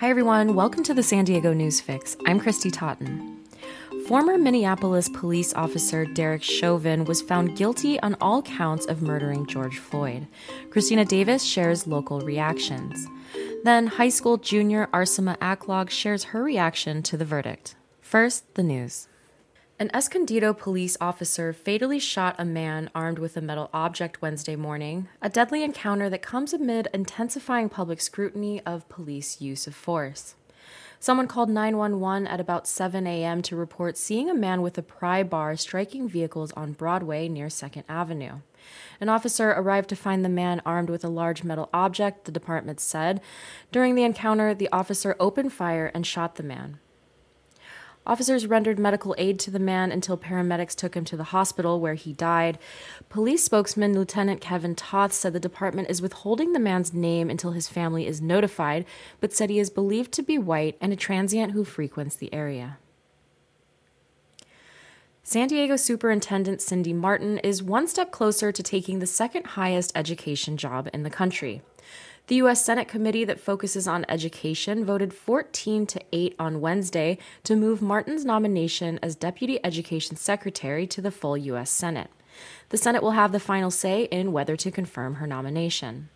Hi, everyone. Welcome to the San Diego News Fix. I'm Christy Totten. Former Minneapolis police officer Derek Chauvin was found guilty on all counts of murdering George Floyd. Christina Davis shares local reactions. Then, high school junior Arsema Aklog shares her reaction to the verdict. First, the news. An Escondido police officer fatally shot a man armed with a metal object Wednesday morning, a deadly encounter that comes amid intensifying public scrutiny of police use of force. Someone called 911 at about 7 a.m. to report seeing a man with a pry bar striking vehicles on Broadway near 2nd Avenue. An officer arrived to find the man armed with a large metal object, the department said. During the encounter, the officer opened fire and shot the man. Officers rendered medical aid to the man until paramedics took him to the hospital where he died. Police spokesman Lieutenant Kevin Toth said the department is withholding the man's name until his family is notified, but said he is believed to be white and a transient who frequents the area. San Diego Superintendent Cindy Marten is one step closer to taking the second highest education job in the country. The U.S. Senate committee that focuses on education voted 14 to 8 on Wednesday to move Marten's nomination as Deputy Education Secretary to the full U.S. Senate. The Senate will have the final say in whether to confirm her nomination.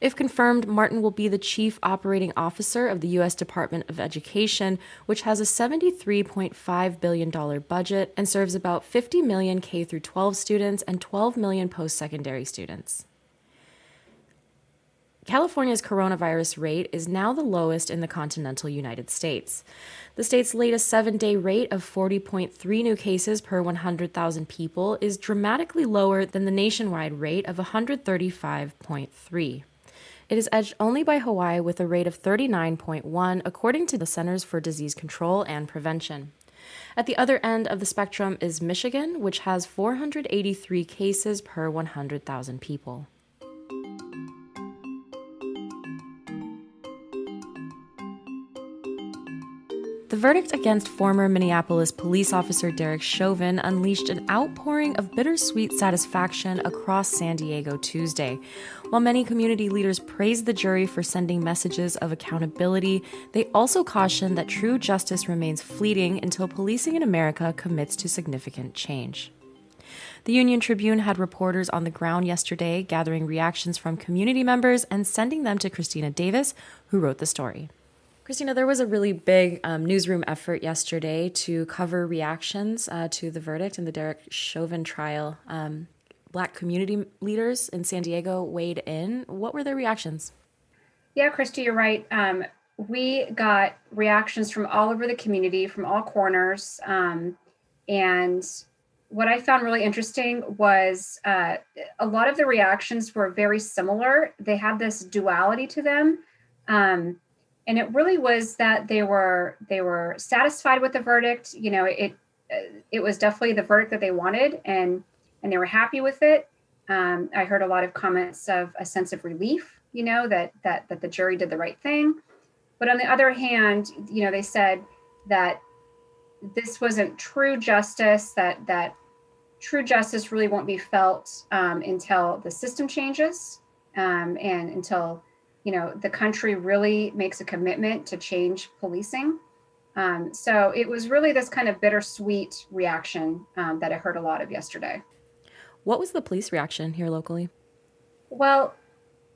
If confirmed, Marten will be the chief operating officer of the U.S. Department of Education, which has a $73.5 billion budget and serves about 50 million K 12 students and 12 million post secondary students. California's coronavirus rate is now the lowest in the continental United States. The state's latest seven day rate of 40.3 new cases per 100,000 people is dramatically lower than the nationwide rate of 135.3. It is edged only by Hawaii with a rate of 39.1, according to the Centers for Disease Control and Prevention. At the other end of the spectrum is Michigan, which has 483 cases per 100,000 people. The verdict against former Minneapolis police officer Derek Chauvin unleashed an outpouring of bittersweet satisfaction across San Diego Tuesday. While many community leaders praised the jury for sending messages of accountability, they also cautioned that true justice remains fleeting until policing in America commits to significant change. The Union Tribune had reporters on the ground yesterday gathering reactions from community members and sending them to Christina Davis, who wrote the story. Christina, there was a really big um, newsroom effort yesterday to cover reactions uh, to the verdict in the Derek Chauvin trial. Um, black community leaders in San Diego weighed in. What were their reactions? Yeah, Christy, you're right. Um, we got reactions from all over the community, from all corners. Um, and what I found really interesting was uh, a lot of the reactions were very similar. They had this duality to them. And it really was that they were they were satisfied with the verdict. You know it it was definitely the verdict that they wanted and and they were happy with it. Um, i heard a lot of comments of a sense of relief you know that that that the jury did the right thing. But on the other hand you know they said that this wasn't true justice that that true justice really won't be felt um, until the system changes um, and until you know the country really makes a commitment to change policing. Um, so it was really this kind of bittersweet reaction um, that i heard a lot of yesterday. What was the police reaction here locally? Well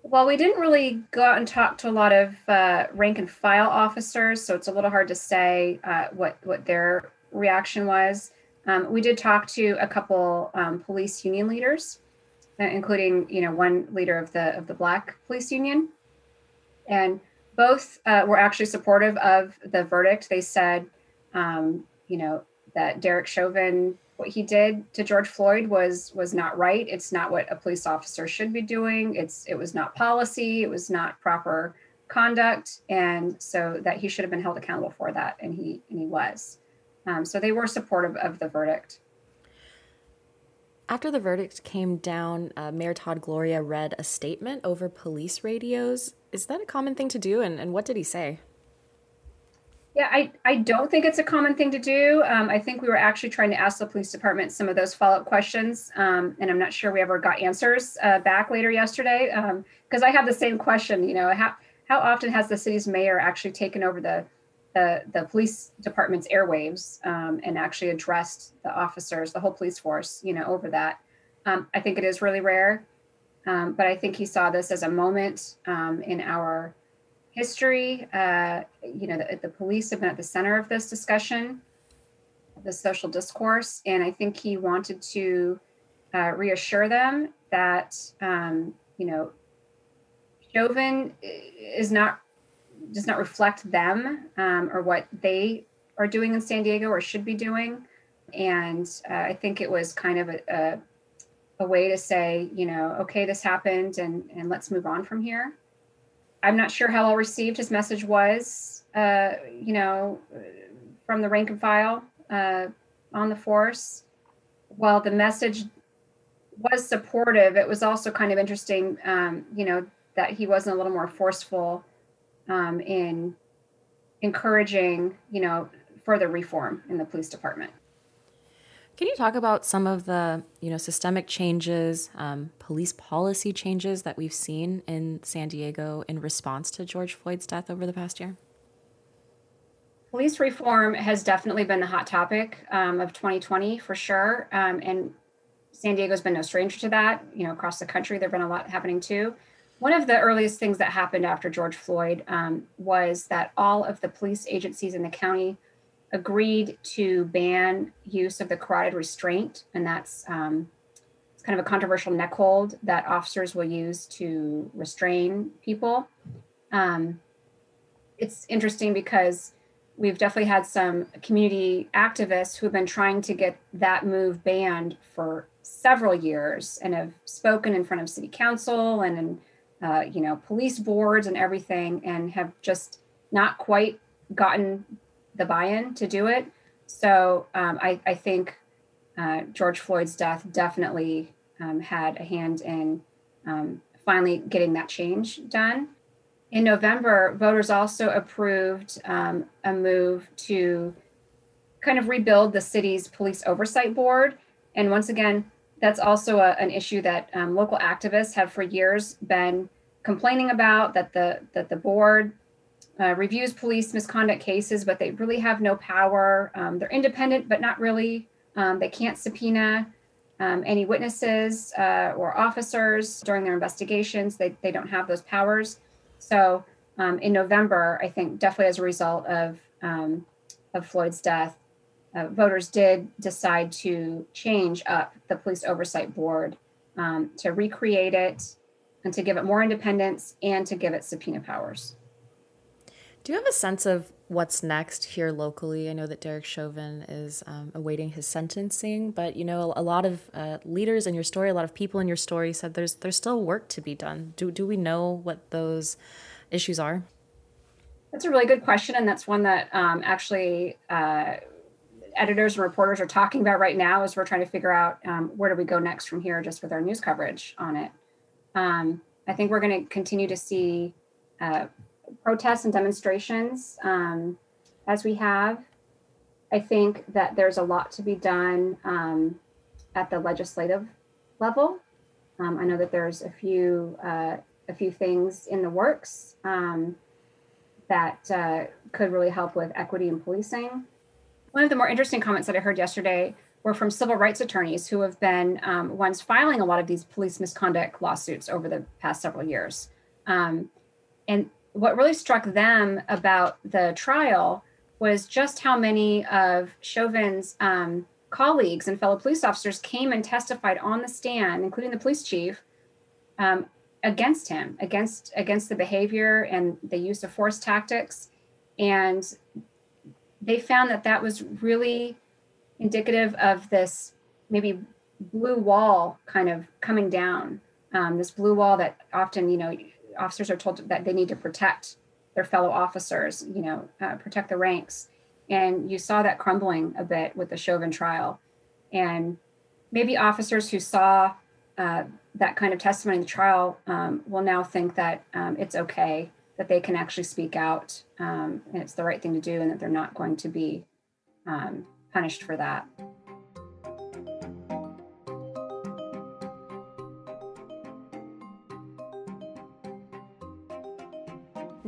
well we didn't really go out and talk to a lot of uh, rank and file officers so it's a little hard to say uh, what what their reaction was. Um, we did talk to a couple um, police union leaders uh, including you know one leader of the of the black police union and both uh, were actually supportive of the verdict. They said, um, you know, that Derek Chauvin, what he did to George Floyd was was not right. It's not what a police officer should be doing. It's it was not policy. It was not proper conduct, and so that he should have been held accountable for that, and he and he was. Um, so they were supportive of the verdict. After the verdict came down, uh, Mayor Todd Gloria read a statement over police radios. Is that a common thing to do? And, and what did he say? Yeah, I, I don't think it's a common thing to do. Um, I think we were actually trying to ask the police department some of those follow up questions. Um, and I'm not sure we ever got answers uh, back later yesterday because um, I have the same question. You know, how, how often has the city's mayor actually taken over the the, the police department's airwaves um, and actually addressed the officers, the whole police force, you know, over that. Um, I think it is really rare, um, but I think he saw this as a moment um, in our history. Uh, you know, the, the, police have been at the center of this discussion, the social discourse, and I think he wanted to uh, reassure them that, um, you know, Chauvin is not does not reflect them um, or what they are doing in San Diego or should be doing. And uh, I think it was kind of a, a, a, way to say, you know, okay, this happened and, and let's move on from here. I'm not sure how well received his message was, uh, you know, from the rank and file uh, on the force. While the message was supportive, it was also kind of interesting, um, you know, that he wasn't a little more forceful um, in encouraging, you know, further reform in the police department. Can you talk about some of the, you know, systemic changes, um, police policy changes that we've seen in San Diego in response to George Floyd's death over the past year? Police reform has definitely been the hot topic um, of 2020 for sure, um, and San Diego's been no stranger to that. You know, across the country, there've been a lot happening too. One of the earliest things that happened after George Floyd um, was that all of the police agencies in the county agreed to ban use of the carotid restraint, and that's um, it's kind of a controversial neck hold that officers will use to restrain people. Um, it's interesting because we've definitely had some community activists who have been trying to get that move banned for several years and have spoken in front of city council and in uh, you know, police boards and everything, and have just not quite gotten the buy-in to do it. So um, I, I, think uh, George Floyd's death definitely um, had a hand in um, finally getting that change done. In November, voters also approved um, a move to kind of rebuild the city's police oversight board. And once again, that's also a, an issue that um, local activists have for years been complaining about that the that the board uh, reviews police misconduct cases, but they really have no power. Um, they're independent, but not really. Um, they can't subpoena um, any witnesses uh, or officers during their investigations. They, they don't have those powers. So um, in November, I think definitely as a result of um, of Floyd's death, uh, voters did decide to change up the police oversight board um, to recreate it and to give it more independence and to give it subpoena powers. Do you have a sense of what's next here locally? I know that Derek Chauvin is um, awaiting his sentencing, but you know a lot of uh, leaders in your story, a lot of people in your story said there's there's still work to be done. Do do we know what those issues are? That's a really good question, and that's one that um, actually uh, editors and reporters are talking about right now as we're trying to figure out um, where do we go next from here, just with our news coverage on it. Um, I think we're going to continue to see uh, protests and demonstrations um, as we have. I think that there's a lot to be done um, at the legislative level. Um, I know that there's a few uh, a few things in the works um, that uh, could really help with equity in policing. One of the more interesting comments that I heard yesterday were from civil rights attorneys who have been um, ones filing a lot of these police misconduct lawsuits over the past several years. Um, and what really struck them about the trial was just how many of Chauvin's um, colleagues and fellow police officers came and testified on the stand, including the police chief, um, against him, against against the behavior and the use of force tactics, and they found that that was really indicative of this maybe blue wall kind of coming down. Um, this blue wall that often, you know, officers are told that they need to protect their fellow officers, you know, uh, protect the ranks. And you saw that crumbling a bit with the Chauvin trial. And maybe officers who saw uh, that kind of testimony in the trial um, will now think that um, it's okay that they can actually speak out um, and it's the right thing to do and that they're not going to be um, punished for that.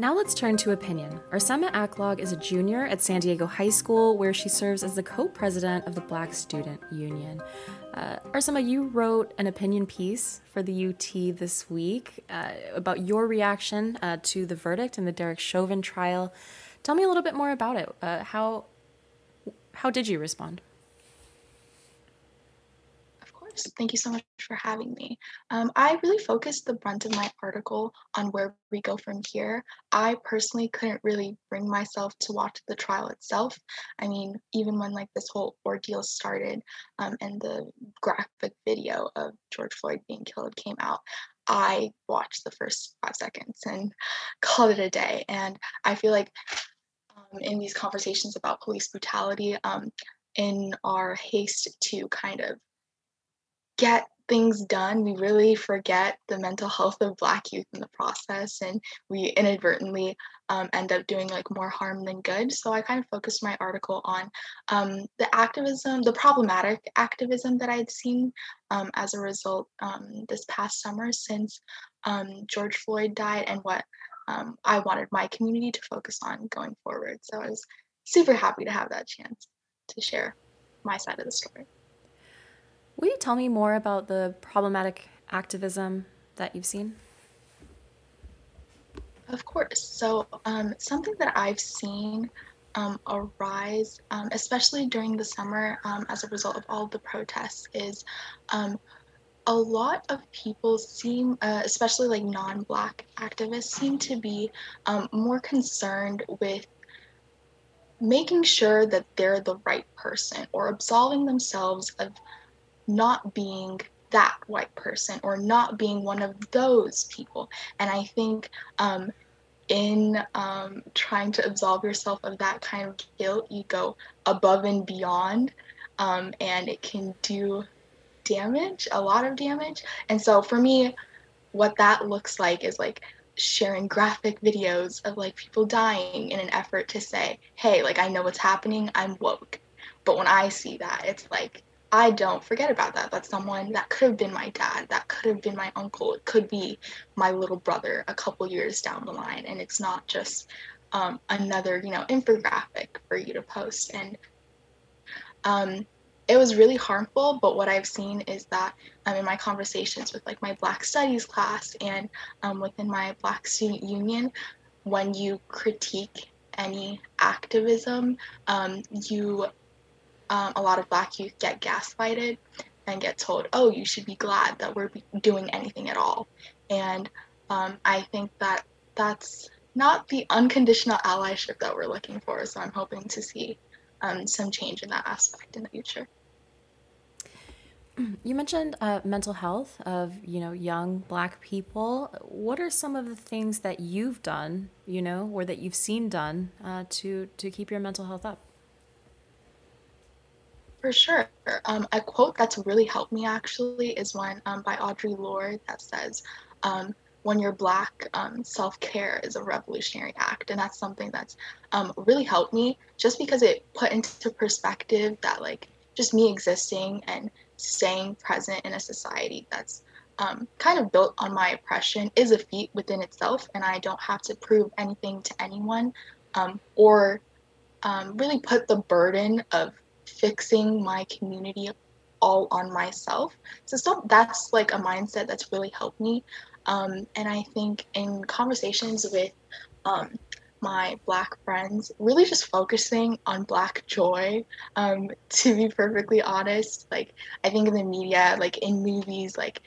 Now let's turn to opinion. Arsema Aklog is a junior at San Diego High School, where she serves as the co-president of the Black Student Union. Uh, Arsema, you wrote an opinion piece for the UT this week uh, about your reaction uh, to the verdict in the Derek Chauvin trial. Tell me a little bit more about it. Uh, how how did you respond? Thank you so much for having me. Um, I really focused the brunt of my article on where we go from here. I personally couldn't really bring myself to watch the trial itself. I mean, even when like this whole ordeal started um, and the graphic video of George Floyd being killed came out, I watched the first five seconds and called it a day. And I feel like um, in these conversations about police brutality, um, in our haste to kind of get things done, we really forget the mental health of Black youth in the process, and we inadvertently um, end up doing like more harm than good. So I kind of focused my article on um, the activism, the problematic activism that I had seen um, as a result um, this past summer since um, George Floyd died, and what um, I wanted my community to focus on going forward. So I was super happy to have that chance to share my side of the story. Will you tell me more about the problematic activism that you've seen? Of course. So, um, something that I've seen um, arise, um, especially during the summer um, as a result of all the protests, is um, a lot of people seem, uh, especially like non Black activists, seem to be um, more concerned with making sure that they're the right person or absolving themselves of not being that white person or not being one of those people. And I think um, in um, trying to absolve yourself of that kind of guilt, you go above and beyond, um, and it can do damage, a lot of damage. And so for me, what that looks like is like sharing graphic videos of like people dying in an effort to say, hey, like I know what's happening, I'm woke. But when I see that, it's like I don't forget about that. That's someone that could have been my dad, that could have been my uncle, it could be my little brother a couple years down the line. And it's not just um, another, you know, infographic for you to post. And um, it was really harmful. But what I've seen is that um, in my conversations with like my Black Studies class and um, within my Black Student Union, when you critique any activism, um, you um, a lot of black youth get gaslighted and get told, oh, you should be glad that we're doing anything at all. And um, I think that that's not the unconditional allyship that we're looking for. So I'm hoping to see um, some change in that aspect in the future. You mentioned uh, mental health of you know young Black people. What are some of the things that you've done, you know, or that you've seen done uh, to to keep your mental health up? For sure. Um, a quote that's really helped me actually is one um, by Audre Lorde that says, um, when you're black, um, self care is a revolutionary act. And that's something that's um, really helped me just because it put into perspective that, like, just me existing and staying present in a society that's um, kind of built on my oppression is a feat within itself. And I don't have to prove anything to anyone or really put the burden of fixing my community all on myself. So still that's like a mindset that's really helped me. Um, and I think in conversations with um, my black friends, really just focusing on black joy. Um, to be perfectly honest, like I think in the media, like in movies, like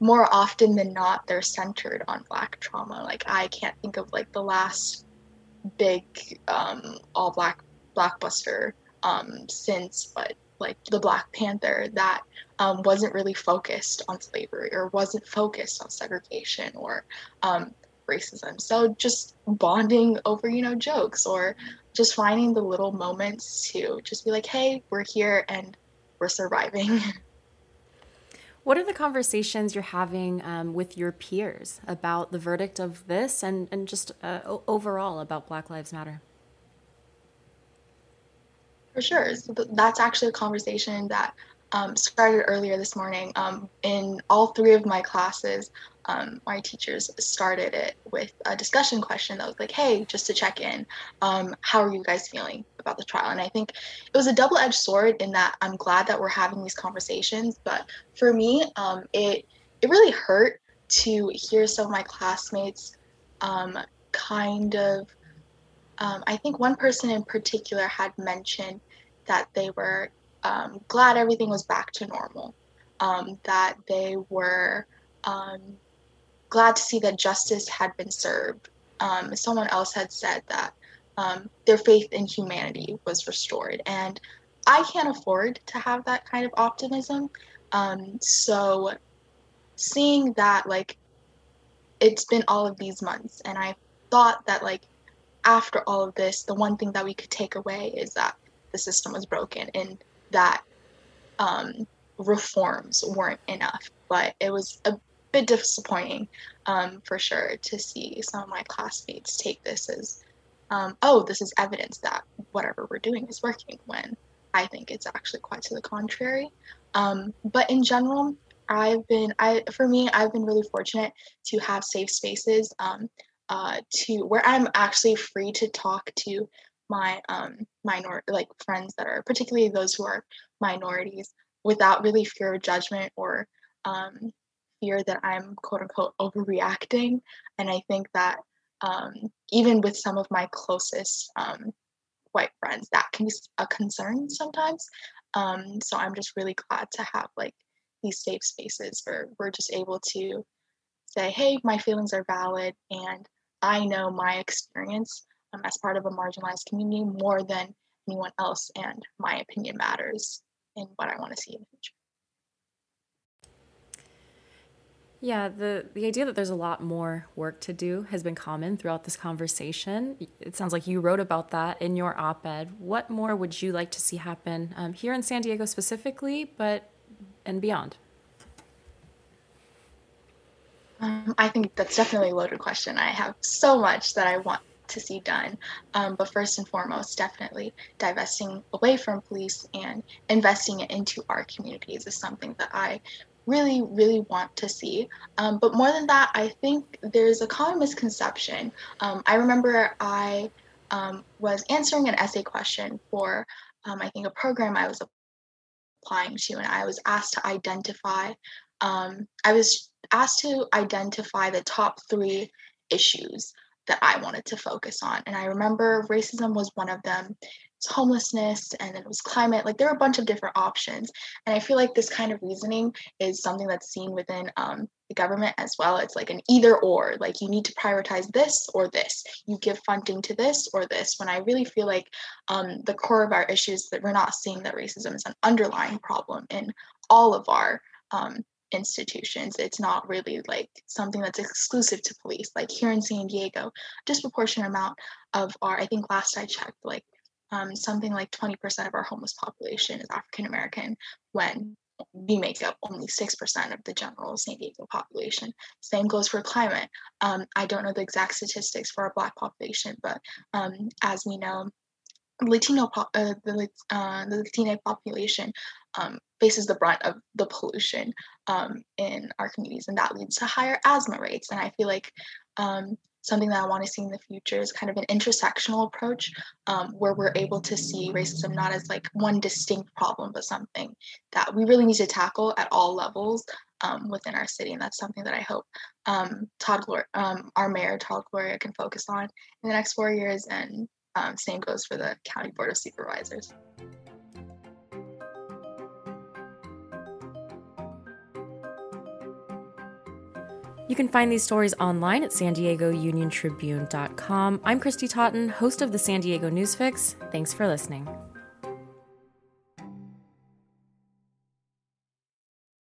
more often than not, they're centered on black trauma. Like I can't think of like the last big um, all black blockbuster um, since, but like the Black Panther that um, wasn't really focused on slavery or wasn't focused on segregation or um, racism. So just bonding over, you know, jokes or just finding the little moments to just be like, hey, we're here and we're surviving. What are the conversations you're having um, with your peers about the verdict of this and, and just uh, overall about Black Lives Matter? For sure. So that's actually a conversation that um, started earlier this morning. Um, in all three of my classes, um, my teachers started it with a discussion question that was like, hey, just to check in, um, how are you guys feeling about the trial? And I think it was a double edged sword in that I'm glad that we're having these conversations. But for me, um, it, it really hurt to hear some of my classmates um, kind of. Um, I think one person in particular had mentioned that they were um, glad everything was back to normal, um, that they were um, glad to see that justice had been served. Um, someone else had said that um, their faith in humanity was restored. And I can't afford to have that kind of optimism. So seeing that, like, it's been all of these months, and I thought that, like, after all of this, the one thing that we could take away is that the system was broken and that um, reforms weren't enough. But it was a bit disappointing um, for sure to see some of my classmates take this as, um, oh, this is evidence that whatever we're doing is working when I think it's actually quite to the contrary. Um, but in general, I've been, I for me, I've been really fortunate to have safe spaces um, uh, to where I'm actually free to talk to my um, minor like friends that are particularly those who are minorities without really fear of judgment or um, fear that I'm quote unquote overreacting. And I think that um, even with some of my closest um, white friends, that can be a concern sometimes. Um, so I'm just really glad to have like these safe spaces where we're just able to say, hey, my feelings are valid and I know my experience um, as part of a marginalized community more than anyone else, and my opinion matters in what I want to see in the future. Yeah, the, the idea that there's a lot more work to do has been common throughout this conversation. It sounds like you wrote about that in your op ed. What more would you like to see happen um, here in San Diego specifically, but and beyond? Um, I think that's definitely a loaded question. I have so much that I want to see done. Um, but first and foremost, definitely divesting away from police and investing it into our communities is something that I really, really want to see. Um, but more than that, I think there's a common misconception. Um, I remember I um, was answering an essay question for, um, I think, a program I was applying to, and I was asked to identify. Um, I was asked to identify the top three issues that I wanted to focus on. And I remember racism was one of them. It's homelessness and then it was climate. Like there are a bunch of different options. And I feel like this kind of reasoning is something that's seen within um, the government as well. It's like an either or, like you need to prioritize this or this. You give funding to this or this. When I really feel like um, the core of our issues that we're not seeing that racism is an underlying problem in all of our um, institutions. It's not really like something that's exclusive to police. Like here in San Diego, disproportionate amount of our, I think last I checked, like um, something like 20% of our homeless population is African American when we make up only 6% of the general San Diego population. Same goes for climate. Um, I don't know the exact statistics for our Black population, but um, as we know, Latino uh, the, uh, the Latina population um, faces the brunt of the pollution um, in our communities, and that leads to higher asthma rates. And I feel like um, something that I want to see in the future is kind of an intersectional approach um, where we're able to see racism not as like one distinct problem, but something that we really need to tackle at all levels um, within our city. And that's something that I hope um, Todd, our mayor, Todd Gloria, can focus on in the next four years. And um, same goes for the County Board of Supervisors. You can find these stories online at san diego union tribune.com. I'm Christy Totten, host of the San Diego Newsfix. Thanks for listening.